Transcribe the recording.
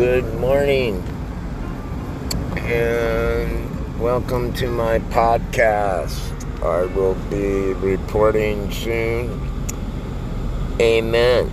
good morning, and welcome to my podcast. I will be reporting soon. Amen.